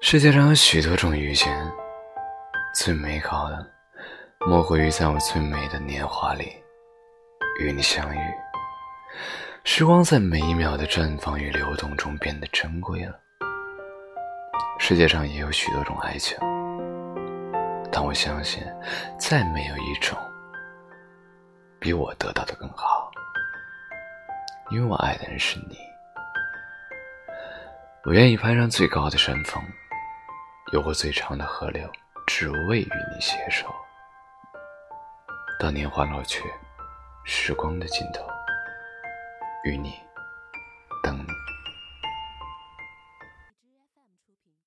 世界上有许多种遇见，最美好的莫过于在我最美的年华里与你相遇。时光在每一秒的绽放与流动中变得珍贵了。世界上也有许多种爱情，但我相信，再没有一种比我得到的更好，因为我爱的人是你。我愿意攀上最高的山峰。游过最长的河流，只为与你携手。当年华老去，时光的尽头，与你。